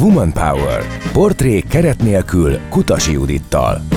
Woman Power. Portrék keret nélkül Kutasi Judittal.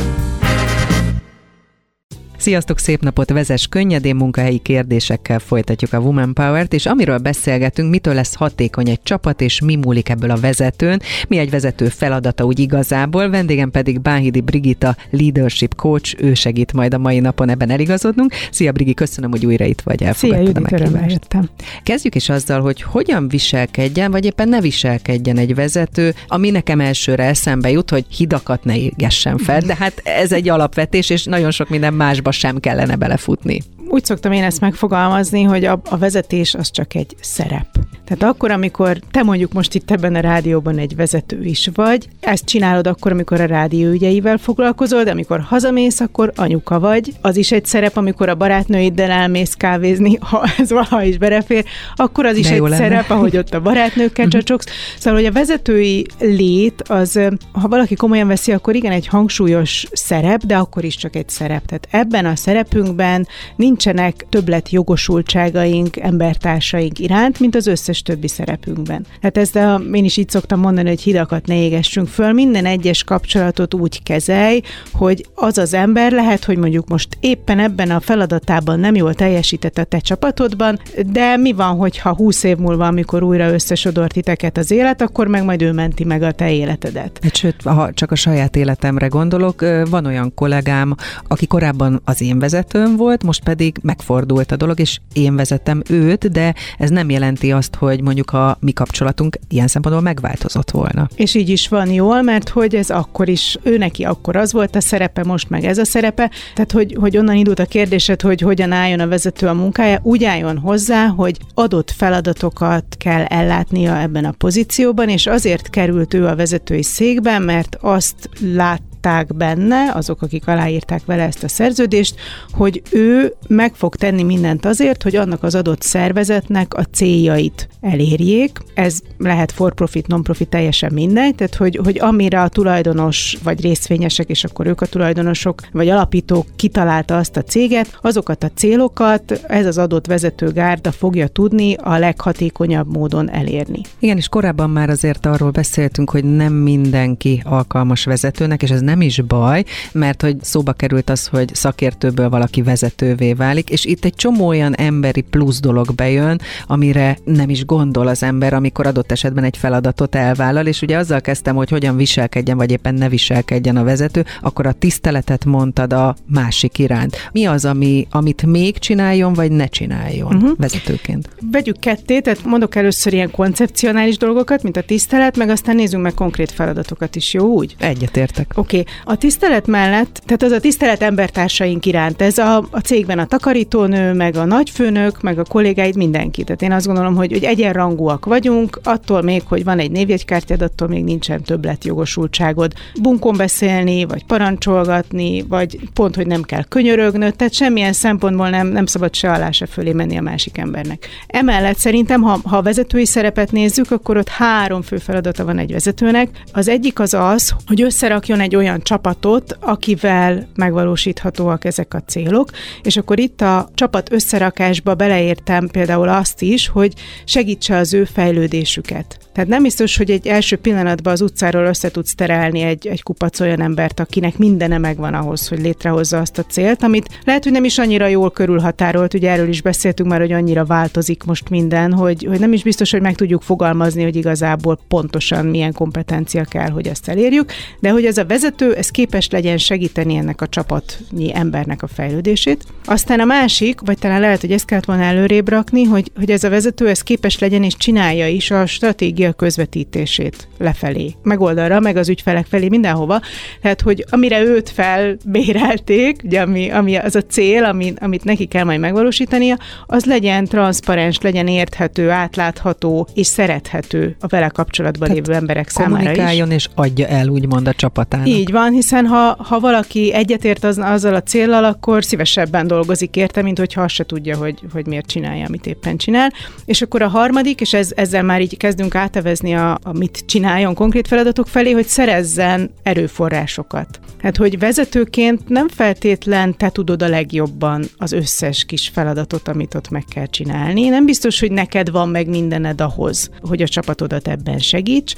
Sziasztok, szép napot, vezes könnyedén munkahelyi kérdésekkel folytatjuk a Woman Power-t, és amiről beszélgetünk, mitől lesz hatékony egy csapat, és mi múlik ebből a vezetőn, mi egy vezető feladata úgy igazából, vendégem pedig Bánhidi Brigita Leadership Coach, ő segít majd a mai napon ebben eligazodnunk. Szia Brigi, köszönöm, hogy újra itt vagy, elfogadtad Szia, Judit, a. Kezdjük is azzal, hogy hogyan viselkedjen, vagy éppen ne viselkedjen egy vezető, ami nekem elsőre eszembe jut, hogy hidakat ne égessen fel, de hát ez egy alapvetés, és nagyon sok minden másban sem kellene belefutni. Úgy szoktam én ezt megfogalmazni, hogy a, a vezetés az csak egy szerep. Tehát akkor, amikor te mondjuk most itt ebben a rádióban egy vezető is vagy, ezt csinálod akkor, amikor a rádió ügyeivel foglalkozol, de amikor hazamész, akkor anyuka vagy. Az is egy szerep, amikor a barátnőiddel elmész kávézni, ha ez valaha is berefér, akkor az is de egy lenne. szerep, ahogy ott a barátnőkkel mhm. csacsogsz. Szóval, hogy a vezetői lét az, ha valaki komolyan veszi, akkor igen, egy hangsúlyos szerep, de akkor is csak egy szerep. Tehát ebben a szerepünkben nincsenek többlet jogosultságaink embertársaink iránt, mint az összes összes többi szerepünkben. Hát ezt a, én is így szoktam mondani, hogy hidakat ne égessünk föl, minden egyes kapcsolatot úgy kezelj, hogy az az ember lehet, hogy mondjuk most éppen ebben a feladatában nem jól teljesített a te csapatodban, de mi van, hogyha húsz év múlva, amikor újra összesodort titeket az élet, akkor meg majd ő menti meg a te életedet. Hát, sőt, ha csak a saját életemre gondolok, van olyan kollégám, aki korábban az én vezetőm volt, most pedig megfordult a dolog, és én vezettem őt, de ez nem jelenti azt, hogy hogy mondjuk a mi kapcsolatunk ilyen szempontból megváltozott volna. És így is van jól, mert hogy ez akkor is, ő neki akkor az volt a szerepe, most meg ez a szerepe, tehát hogy, hogy onnan indult a kérdésed, hogy hogyan álljon a vezető a munkája, úgy álljon hozzá, hogy adott feladatokat kell ellátnia ebben a pozícióban, és azért került ő a vezetői székben, mert azt lát látták benne, azok, akik aláírták vele ezt a szerződést, hogy ő meg fog tenni mindent azért, hogy annak az adott szervezetnek a céljait elérjék. Ez lehet for profit, non profit, teljesen mindegy, tehát hogy, hogy amire a tulajdonos vagy részvényesek, és akkor ők a tulajdonosok vagy alapítók kitalálta azt a céget, azokat a célokat ez az adott vezetőgárda fogja tudni a leghatékonyabb módon elérni. Igen, és korábban már azért arról beszéltünk, hogy nem mindenki alkalmas vezetőnek, és ez nem is baj, mert hogy szóba került az, hogy szakértőből valaki vezetővé válik, és itt egy csomó olyan emberi plusz dolog bejön, amire nem is gondol az ember, amikor adott esetben egy feladatot elvállal, és ugye azzal kezdtem, hogy hogyan viselkedjen, vagy éppen ne viselkedjen a vezető, akkor a tiszteletet mondtad a másik iránt. Mi az, ami, amit még csináljon, vagy ne csináljon uh-huh. vezetőként? Vegyük ketté, tehát mondok először ilyen koncepcionális dolgokat, mint a tisztelet, meg aztán nézzünk meg konkrét feladatokat is, jó úgy? Egyetértek. Oké, okay. A tisztelet mellett, tehát az a tisztelet embertársaink iránt, ez a, a cégben a takarítónő, meg a nagyfőnök, meg a kollégáid, mindenki. Tehát én azt gondolom, hogy, hogy egyenrangúak vagyunk, attól még, hogy van egy névjegykártyád, attól még nincsen többlet jogosultságod bunkon beszélni, vagy parancsolgatni, vagy pont, hogy nem kell könyörögnöd, tehát semmilyen szempontból nem, nem szabad se alá, se fölé menni a másik embernek. Emellett szerintem, ha, ha a vezetői szerepet nézzük, akkor ott három fő feladata van egy vezetőnek. Az egyik az az, hogy összerakjon egy olyan csapatot, akivel megvalósíthatóak ezek a célok, és akkor itt a csapat összerakásba beleértem például azt is, hogy segítse az ő fejlődésüket. Tehát nem biztos, hogy egy első pillanatban az utcáról össze tudsz terelni egy, egy kupac olyan embert, akinek mindene megvan ahhoz, hogy létrehozza azt a célt, amit lehet, hogy nem is annyira jól körülhatárolt, ugye erről is beszéltünk már, hogy annyira változik most minden, hogy, hogy nem is biztos, hogy meg tudjuk fogalmazni, hogy igazából pontosan milyen kompetencia kell, hogy ezt elérjük, de hogy ez a vezető, ez képes legyen segíteni ennek a csapatnyi embernek a fejlődését. Aztán a másik, vagy talán lehet, hogy ezt kellett volna előrébb rakni, hogy, hogy ez a vezető, ez képes legyen és csinálja is a stratégia közvetítését lefelé, meg oldalra, meg az ügyfelek felé, mindenhova. Tehát, hogy amire őt felbérelték, ugye, ami, ami az a cél, ami, amit neki kell majd megvalósítania, az legyen transzparens, legyen érthető, átlátható és szerethető a vele kapcsolatban Tehát lévő emberek számára is. és adja el, úgymond a csapatának. Így van, hiszen ha, ha valaki egyetért az, azzal a céllal, akkor szívesebben dolgozik érte, mint hogyha azt se tudja, hogy, hogy miért csinálja, amit éppen csinál. És akkor a harmadik, és ez, ezzel már így kezdünk át átevezni a, a mit csináljon konkrét feladatok felé, hogy szerezzen erőforrásokat. Hát, hogy vezetőként nem feltétlen te tudod a legjobban az összes kis feladatot, amit ott meg kell csinálni. Nem biztos, hogy neked van meg mindened ahhoz, hogy a csapatodat ebben segíts,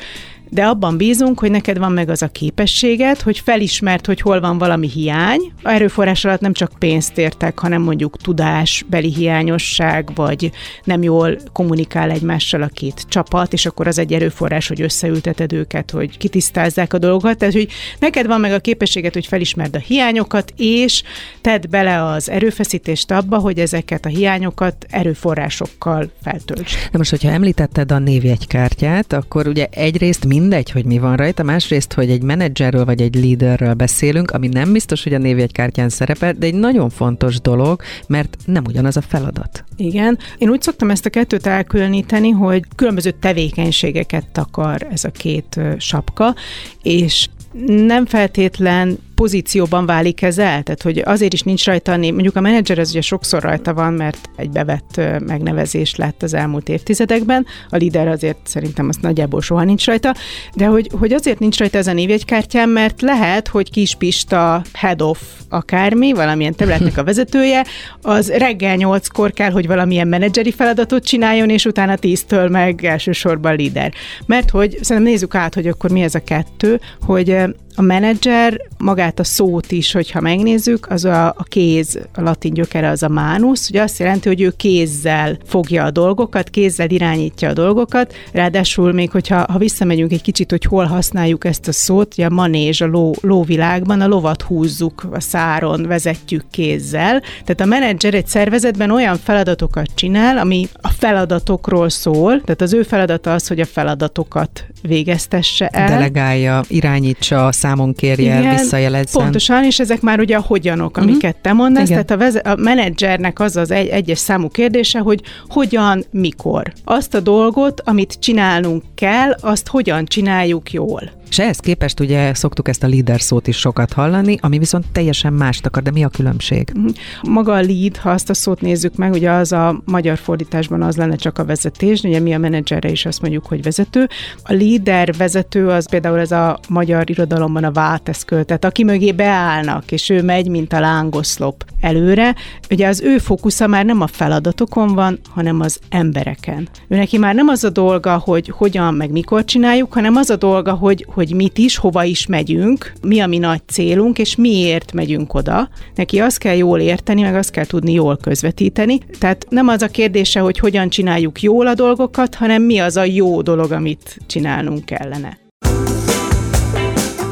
de abban bízunk, hogy neked van meg az a képességed, hogy felismert, hogy hol van valami hiány. A erőforrás alatt nem csak pénzt értek, hanem mondjuk tudásbeli hiányosság, vagy nem jól kommunikál egymással a két csapat, és akkor az egy erőforrás, hogy összeülteted őket, hogy kitisztázzák a dolgokat. Tehát, hogy neked van meg a képességet, hogy felismerd a hiányokat, és tedd bele az erőfeszítést abba, hogy ezeket a hiányokat erőforrásokkal feltöltsd. De most, hogyha említetted a névjegykártyát, akkor ugye egyrészt mindegy, hogy mi van rajta, másrészt, hogy egy menedzserről vagy egy líderről beszélünk, ami nem biztos, hogy a névjegykártyán szerepel, de egy nagyon fontos dolog, mert nem ugyanaz a feladat. Igen. Én úgy szoktam ezt a kettőt elkülöníteni, hogy különböző tevékenységeket takar ez a két sapka, és nem feltétlen pozícióban válik ez el? Tehát, hogy azért is nincs rajta, mondjuk a menedzser az ugye sokszor rajta van, mert egy bevett megnevezés lett az elmúlt évtizedekben, a líder azért szerintem azt nagyjából soha nincs rajta, de hogy, hogy azért nincs rajta ez a névjegykártyám, mert lehet, hogy Kis Pista head of akármi, valamilyen területnek a vezetője, az reggel nyolckor kell, hogy valamilyen menedzseri feladatot csináljon, és utána tíztől meg elsősorban líder. Mert hogy szerintem nézzük át, hogy akkor mi ez a kettő, hogy a menedzser magát a szót is, hogyha megnézzük, az a, a kéz, a latin gyökere az a mánusz, ugye azt jelenti, hogy ő kézzel fogja a dolgokat, kézzel irányítja a dolgokat, ráadásul még, hogyha ha visszamegyünk egy kicsit, hogy hol használjuk ezt a szót, ugye a manézs, a ló, lóvilágban a lovat húzzuk a száron, vezetjük kézzel, tehát a menedzser egy szervezetben olyan feladatokat csinál, ami a feladatokról szól, tehát az ő feladata az, hogy a feladatokat végeztesse el. Delegálja, irányítsa, számon kérje, Igen, visszajelezzen. Pontosan, és ezek már ugye a hogyanok, amiket uh-huh. te mondasz, Igen. tehát a, veze- a menedzsernek az az egy, egyes számú kérdése, hogy hogyan, mikor. Azt a dolgot, amit csinálnunk kell, azt hogyan csináljuk jól. És ehhez képest ugye szoktuk ezt a leader szót is sokat hallani, ami viszont teljesen mást akar, de mi a különbség? Mhm. Maga a lead, ha azt a szót nézzük meg, ugye az a magyar fordításban az lenne csak a vezetés, ugye mi a menedzserre is azt mondjuk, hogy vezető. A leader vezető az például ez a magyar irodalomban a válteszköl, tehát aki mögé beállnak, és ő megy, mint a lángoszlop előre. Ugye az ő fókusza már nem a feladatokon van, hanem az embereken. Ő neki már nem az a dolga, hogy hogyan, meg mikor csináljuk, hanem az a dolga, hogy, hogy hogy mit is, hova is megyünk, mi a mi nagy célunk, és miért megyünk oda. Neki azt kell jól érteni, meg azt kell tudni jól közvetíteni. Tehát nem az a kérdése, hogy hogyan csináljuk jól a dolgokat, hanem mi az a jó dolog, amit csinálnunk kellene.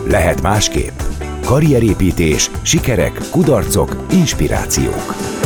Lehet másképp. Karrierépítés, sikerek, kudarcok, inspirációk.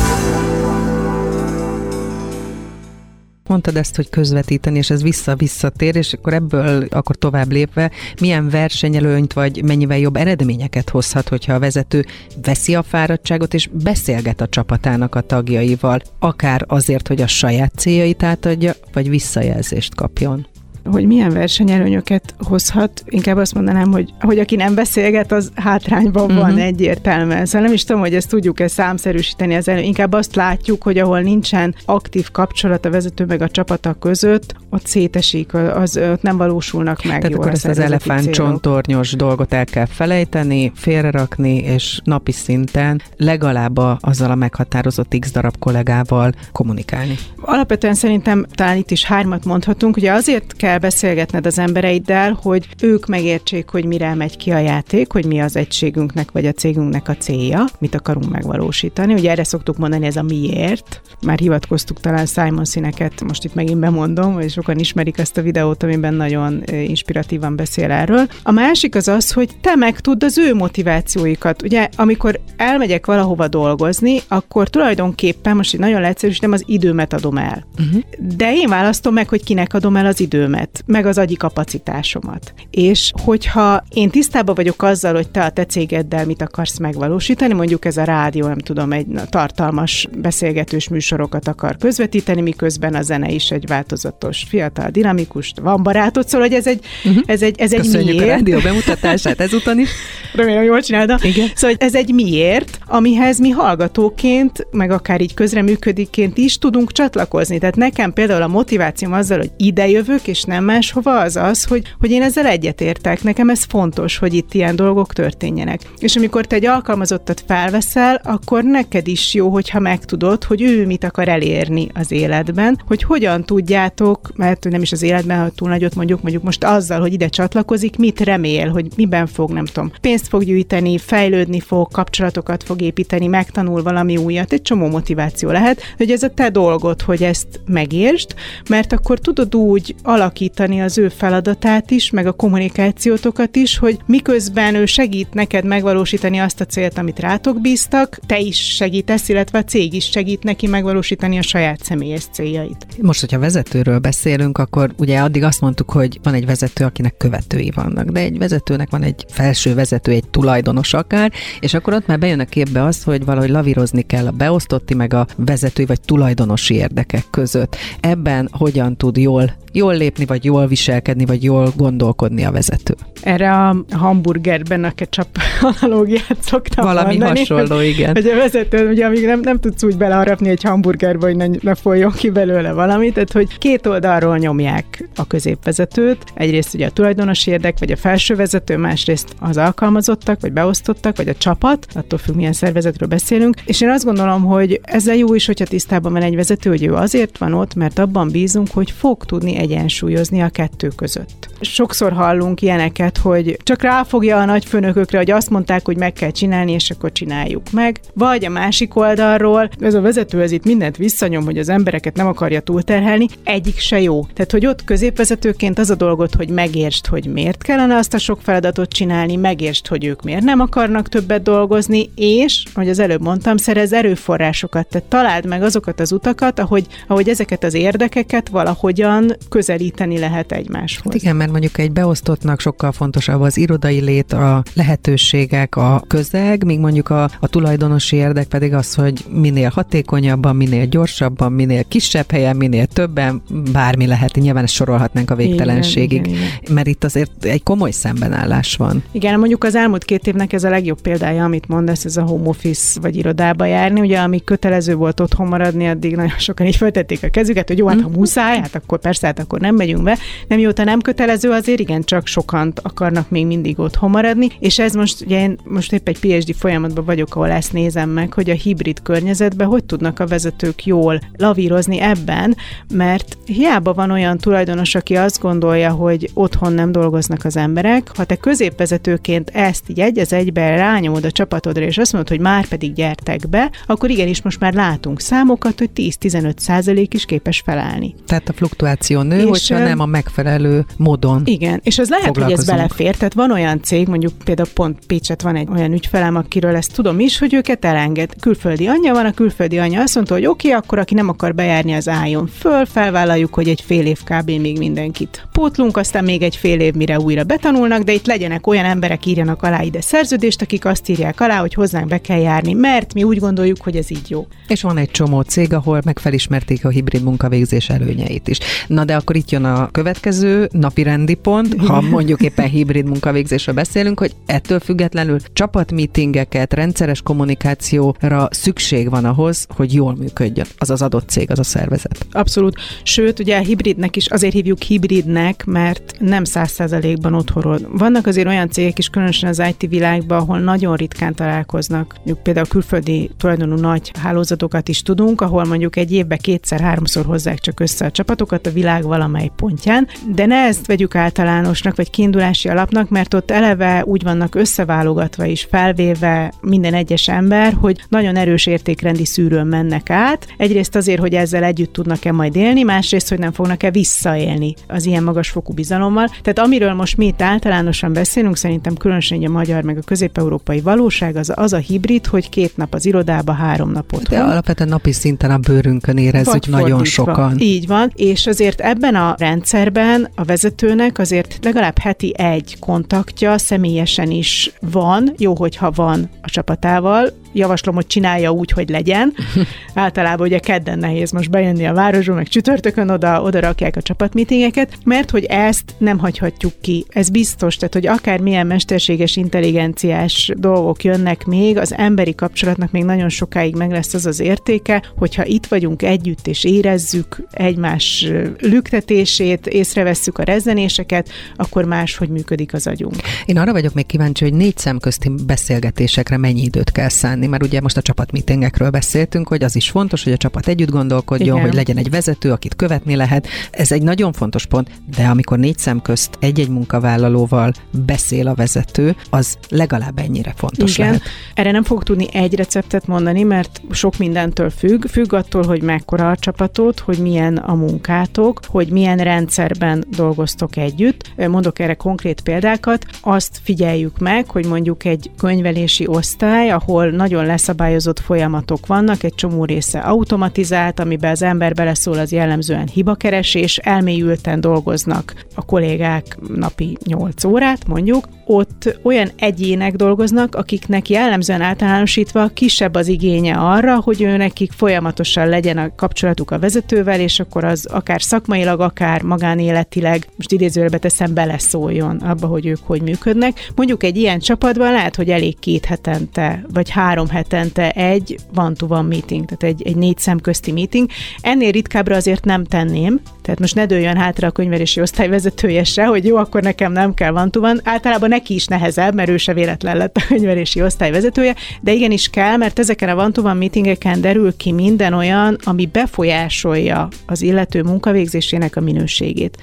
Mondtad ezt, hogy közvetíteni, és ez vissza-visszatér, és akkor ebből akkor tovább lépve, milyen versenyelőnyt vagy mennyivel jobb eredményeket hozhat, hogyha a vezető veszi a fáradtságot és beszélget a csapatának a tagjaival, akár azért, hogy a saját céljait átadja, vagy visszajelzést kapjon hogy milyen versenyelőnyöket hozhat, inkább azt mondanám, hogy, hogy aki nem beszélget, az hátrányban uh-huh. van egyértelműen. Szóval nem is tudom, hogy ezt tudjuk-e számszerűsíteni az elő. Inkább azt látjuk, hogy ahol nincsen aktív kapcsolat a vezető meg a csapata között, ott szétesik, az, ott nem valósulnak meg Tehát akkor ezt az elefánt csontornyos dolgot el kell felejteni, félrerakni, és napi szinten legalább azzal a meghatározott x darab kollégával kommunikálni. Alapvetően szerintem talán itt is hármat mondhatunk, ugye azért kell kell beszélgetned az embereiddel, hogy ők megértsék, hogy mire megy ki a játék, hogy mi az egységünknek vagy a cégünknek a célja, mit akarunk megvalósítani. Ugye erre szoktuk mondani, ez a miért. Már hivatkoztuk talán Simon színeket, most itt megint bemondom, hogy sokan ismerik ezt a videót, amiben nagyon inspiratívan beszél erről. A másik az az, hogy te megtudd az ő motivációikat. Ugye, amikor elmegyek valahova dolgozni, akkor tulajdonképpen, most így nagyon leegyszerűsítem, az időmet adom el. Uh-huh. De én választom meg, hogy kinek adom el az időmet tudásomat, meg az agyi kapacitásomat. És hogyha én tisztában vagyok azzal, hogy te a te cégeddel mit akarsz megvalósítani, mondjuk ez a rádió, nem tudom, egy tartalmas beszélgetős műsorokat akar közvetíteni, miközben a zene is egy változatos, fiatal, dinamikus, van barátod, szóval, hogy ez egy, uh-huh. ez egy, ez egy Köszönjük miért. a rádió bemutatását ezúton is. Remélem, jól csinálta. Igen. Szóval ez egy miért, amihez mi hallgatóként, meg akár így közreműködikként is tudunk csatlakozni. Tehát nekem például a motivációm azzal, hogy ide jövök, és nem máshova, az az, hogy, hogy én ezzel egyetértek. Nekem ez fontos, hogy itt ilyen dolgok történjenek. És amikor te egy alkalmazottat felveszel, akkor neked is jó, hogyha megtudod, hogy ő mit akar elérni az életben, hogy hogyan tudjátok, mert nem is az életben, ha túl nagyot mondjuk, mondjuk most azzal, hogy ide csatlakozik, mit remél, hogy miben fog, nem tudom, pénzt fog gyűjteni, fejlődni fog, kapcsolatokat fog építeni, megtanul valami újat, egy csomó motiváció lehet, hogy ez a te dolgod, hogy ezt megértsd, mert akkor tudod úgy alakítani az ő feladatát is, meg a kommunikációtokat is, hogy miközben ő segít neked megvalósítani azt a célt, amit rátok bíztak, te is segítesz, illetve a cég is segít neki megvalósítani a saját személyes céljait. Most, hogyha vezetőről beszélünk, akkor ugye addig azt mondtuk, hogy van egy vezető, akinek követői vannak, de egy vezetőnek van egy felső vezető, egy tulajdonos akár, és akkor ott már bejön a képbe az, hogy valahogy lavírozni kell a beosztotti, meg a vezetői vagy tulajdonosi érdekek között. Ebben hogyan tud jól jól lépni, vagy jól viselkedni, vagy jól gondolkodni a vezető. Erre a hamburgerben a ketchup analógiát szoktam Valami mondani, hasonló, hogy, igen. Hogy a vezető, ugye amíg nem, nem tudsz úgy beleharapni egy hamburgerbe, hogy ne, ne folyjon ki belőle valami, tehát hogy két oldalról nyomják a középvezetőt. Egyrészt ugye a tulajdonos érdek, vagy a felső vezető, másrészt az alkalmazottak, vagy beosztottak, vagy a csapat, attól függ, milyen szervezetről beszélünk. És én azt gondolom, hogy ezzel jó is, hogyha tisztában van egy vezető, hogy ő azért van ott, mert abban bízunk, hogy fog tudni egyensúlyozni a kettő között. Sokszor hallunk ilyeneket, hogy csak ráfogja a nagyfőnökökre, hogy azt mondták, hogy meg kell csinálni, és akkor csináljuk meg. Vagy a másik oldalról, ez a vezető ez itt mindent visszanyom, hogy az embereket nem akarja túlterhelni, egyik se jó. Tehát, hogy ott középvezetőként az a dolgot, hogy megértsd, hogy miért kellene azt a sok feladatot csinálni, megértsd, hogy ők miért nem akarnak többet dolgozni, és, hogy az előbb mondtam, szerez erőforrásokat, tehát találd meg azokat az utakat, ahogy, ahogy ezeket az érdekeket valahogyan közelíteni lehet egymáshoz. Hát igen, mert mondjuk egy beosztottnak sokkal fontosabb az irodai lét, a lehetőségek, a közeg, míg mondjuk a, a tulajdonosi érdek pedig az, hogy minél hatékonyabban, minél gyorsabban, minél kisebb helyen, minél többen, bármi lehet. Nyilván ezt sorolhatnánk a végtelenségig, igen, igen, igen. mert itt azért egy komoly szembenállás van. Igen, mondjuk az elmúlt két évnek ez a legjobb példája, amit mondasz, ez a home office vagy irodába járni. Ugye, ami kötelező volt otthon maradni, addig nagyon sokan így föltették a kezüket, hogy jó, hát ha mhm. muszáj, hát akkor persze, hát akkor nem megyünk be. Nem mióta nem kötelező, azért igen, csak sokan akarnak még mindig otthon maradni, és ez most, ugye én most épp egy PhD folyamatban vagyok, ahol ezt nézem meg, hogy a hibrid környezetben hogy tudnak a vezetők jól lavírozni ebben, mert hiába van olyan tulajdonos, aki azt gondolja, hogy otthon nem dolgoznak az emberek, ha te középvezetőként ezt így egy az egybe rányomod a csapatodra, és azt mondod, hogy már pedig gyertek be, akkor igenis most már látunk számokat, hogy 10-15 százalék is képes felállni. Tehát a fluktuáció nő, és hogyha nem a megfelelő módon. Igen, és az lehet, hogy ez belefér. Tehát van olyan cég, mondjuk például pont Pécset van egy olyan ügyfelem, akiről ezt tudom is, hogy őket elenged. Külföldi anyja van, a külföldi anyja azt mondta, hogy oké, okay, akkor aki nem akar bejárni, az álljon föl, felvállaljuk, hogy egy fél év kb. még mindenkit pótlunk, aztán még egy fél év, mire újra betanulnak, de itt legyenek olyan emberek, írjanak alá ide szerződést, akik azt írják alá, hogy hozzánk be kell járni, mert mi úgy gondoljuk, hogy ez így jó. És van egy csomó cég, ahol megfelismerték a hibrid munkavégzés előnyeit is. Na de akkor itt jön a következő napi rendi pont, ha mondjuk éppen hibrid munkavégzésről beszélünk, hogy ettől függetlenül csapatmeetingeket, rendszeres kommunikációra szükség van ahhoz, hogy jól működjön az az adott cég, az a szervezet. Abszolút. Sőt, ugye a hibridnek is azért hívjuk hibridnek, mert nem száz százalékban otthonról. Vannak azért olyan cégek is, különösen az IT világban, ahol nagyon ritkán találkoznak. Mondjuk például külföldi tulajdonú nagy hálózatokat is tudunk, ahol mondjuk egy évben kétszer-háromszor hozzák csak össze a csapatokat a világ valamely pontján, de ne ezt vegyük általánosnak, vagy kiindulási alapnak, mert ott eleve úgy vannak összeválogatva és felvéve minden egyes ember, hogy nagyon erős értékrendi szűrőn mennek át. Egyrészt azért, hogy ezzel együtt tudnak-e majd élni, másrészt, hogy nem fognak-e visszaélni az ilyen magas fokú bizalommal. Tehát amiről most mi itt általánosan beszélünk, szerintem különösen a magyar meg a közép-európai valóság az, az a hibrid, hogy két nap az irodába, három nap otthon. De alapvetően napi szinten a bőrünkön érezzük nagyon sokan. Így van, és azért ebben a rendszerben a vezetőnek azért legalább heti egy kontaktja, személyesen is van, jó, hogyha van a csapatával, javaslom, hogy csinálja úgy, hogy legyen. Általában ugye kedden nehéz most bejönni a városba, meg csütörtökön oda, oda rakják a csapatmeetingeket, mert hogy ezt nem hagyhatjuk ki. Ez biztos, tehát hogy akár milyen mesterséges intelligenciás dolgok jönnek még, az emberi kapcsolatnak még nagyon sokáig meg lesz az az értéke, hogyha itt vagyunk együtt és érezzük egymás lüktetését, észrevesszük a rezzenéseket, akkor máshogy működik az agyunk. Én arra vagyok még kíváncsi, hogy négy szemközti beszélgetésekre mennyi időt kell szánni, mert ugye most a csapatmeetingekről beszéltünk, hogy az is fontos, hogy a csapat együtt gondolkodjon, Igen. hogy legyen egy vezető, akit követni lehet. Ez egy nagyon fontos pont, de amikor négy szem közt egy-egy munkavállalóval beszél a vezető, az legalább ennyire fontos Igen. lehet. Erre nem fog tudni egy receptet mondani, mert sok mindentől függ. Függ attól, hogy mekkora a csapatot, hogy milyen a munkátok, hogy milyen rendszerben dolgoztok együtt. Mondok erre konkrét példákat. Azt figyeljük meg, hogy mondjuk egy könyvelési osztály, ahol nagyon leszabályozott folyamatok vannak, egy csomó része automatizált, amiben az ember beleszól, az jellemzően hibakeresés, elmélyülten dolgoznak a kollégák napi 8 órát, mondjuk, ott olyan egyének dolgoznak, akiknek jellemzően általánosítva kisebb az igénye arra, hogy ő nekik folyamatosan legyen a kapcsolatuk a vezetővel, és akkor az akár szakmailag, akár magánéletileg, most idézőjelbe teszem, beleszóljon abba, hogy ők hogy működnek. Mondjuk egy ilyen csapatban lehet, hogy elég két hetente, vagy három hetente egy van-to-van meeting, tehát egy, egy négy szem közti meeting. Ennél ritkábbra azért nem tenném, tehát most ne dőljön hátra a könyvelési osztály vezetője se, hogy jó, akkor nekem nem kell van van. Általában neki is nehezebb, mert ő se véletlen lett a könyvelési osztály vezetője, de igenis kell, mert ezeken a van van meetingeken derül ki minden olyan, ami befolyásolja az illető munkavégzésének a minőségét.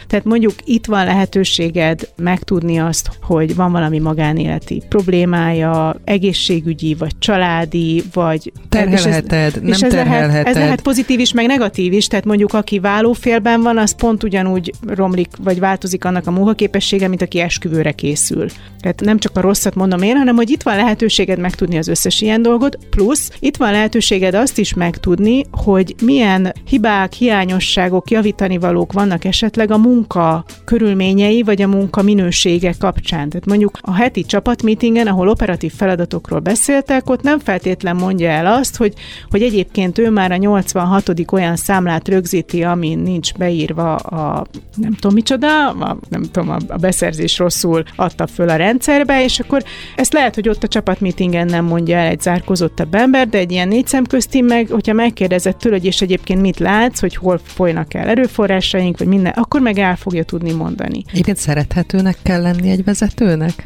Tehát mondjuk itt van lehetőséged megtudni azt, hogy van valami magánéleti problémája, egészségügyi, vagy családi, vagy... Terhelheted, és nem ez terhelheted. Lehet, ez lehet pozitív is, meg negatív is, tehát mondjuk aki válófélben van, az pont ugyanúgy romlik, vagy változik annak a munkaképessége, mint aki esküvőre készül. Tehát nem csak a rosszat mondom én, hanem hogy itt van lehetőséged megtudni az összes ilyen dolgot, plusz itt van lehetőséged azt is megtudni, hogy milyen hibák, hiányosságok, javítani valók vannak esetleg a munka körülményei, vagy a munka minősége kapcsán. Tehát mondjuk a heti csapatmeetingen, ahol operatív feladatokról beszéltek, ott nem feltétlen mondja el azt, hogy, hogy egyébként ő már a 86. olyan számlát rögzíti, ami nincs beírva a nem tudom micsoda, a, nem tudom, a beszerzés rosszul adta föl a rendszerbe, és akkor ezt lehet, hogy ott a csapatmeetingen nem mondja el egy zárkozottabb ember, de egy ilyen négy szemközti meg, hogyha megkérdezett tőle, hogy és egyébként mit látsz, hogy hol folynak el erőforrásaink, vagy minden, akkor meg el fogja tudni mondani. Egyébként szerethetőnek kell lenni egy vezetőnek?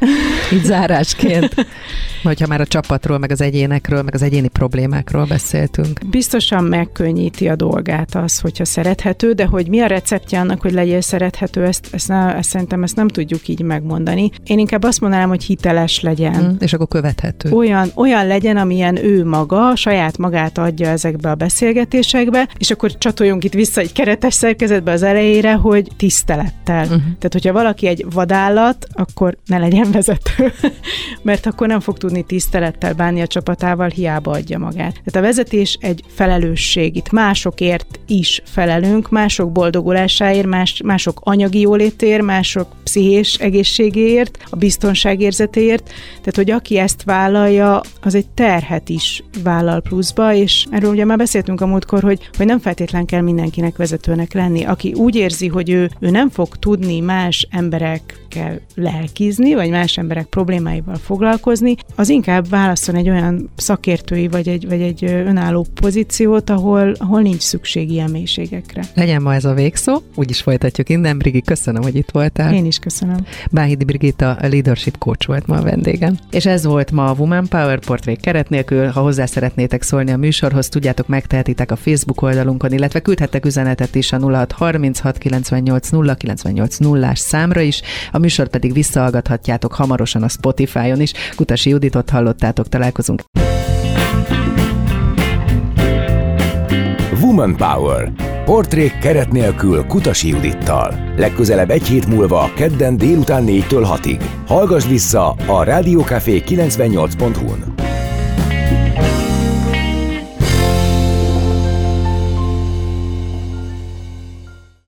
Így zárásként. Hogyha már a csapatról, meg az egyénekről, meg az egyéni problémákról beszéltünk. Biztosan megkönnyíti a dolgát az, hogyha szerethető, de hogy mi a receptje annak, hogy legyél szerethető, ezt, ezt, ne, ezt szerintem ezt nem tudjuk így megmondani. Én inkább azt mondanám, hogy hiteles legyen. Mm, és akkor követhető. Olyan, olyan legyen, amilyen ő maga, saját magát adja ezekbe a beszélgetésekbe, és akkor csatoljunk itt vissza egy keretes szerkezetbe az elejére, hogy tisztelettel. Uh-huh. Tehát, hogyha valaki egy vadállat, akkor ne legyen vezető, mert akkor nem fog tudni tisztelettel bánni a csapatával, hiába adja magát. Tehát a vezetés egy felelősség. Itt másokért is felelünk, mások boldogulásáért, más, mások anyagi jólétért, mások pszichés egészségéért, a biztonságérzetéért. Tehát, hogy aki ezt vállalja, az egy terhet is vállal pluszba, és erről ugye már beszéltünk a múltkor, hogy, hogy nem feltétlen kell mindenkinek vezetőnek lenni. Aki úgy érzi, hogy ő, ő nem fog tudni más emberekkel lelkizni, vagy más emberek problémáival foglalkozni, az inkább válaszol egy olyan szakértői, vagy egy, vagy egy önálló pozíciót, ahol, ahol nincs szükség ilyen mélységekre. Legyen ma ez a végszó, úgyis folytatjuk innen. Brigi, köszönöm, hogy itt voltál. Én is köszönöm. Báhidi Brigitta, a leadership coach volt ma a vendégem. És ez volt ma a Woman Power Portrait keret nélkül. Ha hozzá szeretnétek szólni a műsorhoz, tudjátok, megtehetitek a Facebook oldalunkon, illetve küldhettek üzenetet is a 0636 98 098 0 számra is. A műsor pedig visszahallgathatjátok hamarosan a Spotify-on is. Kutasi Juditot hallottátok, találkozunk. Woman Power. Portrék keret nélkül Kutasi Judittal. Legközelebb egy hét múlva, kedden délután 4-től 6-ig. Hallgass vissza a Rádiókafé 98.hu-n.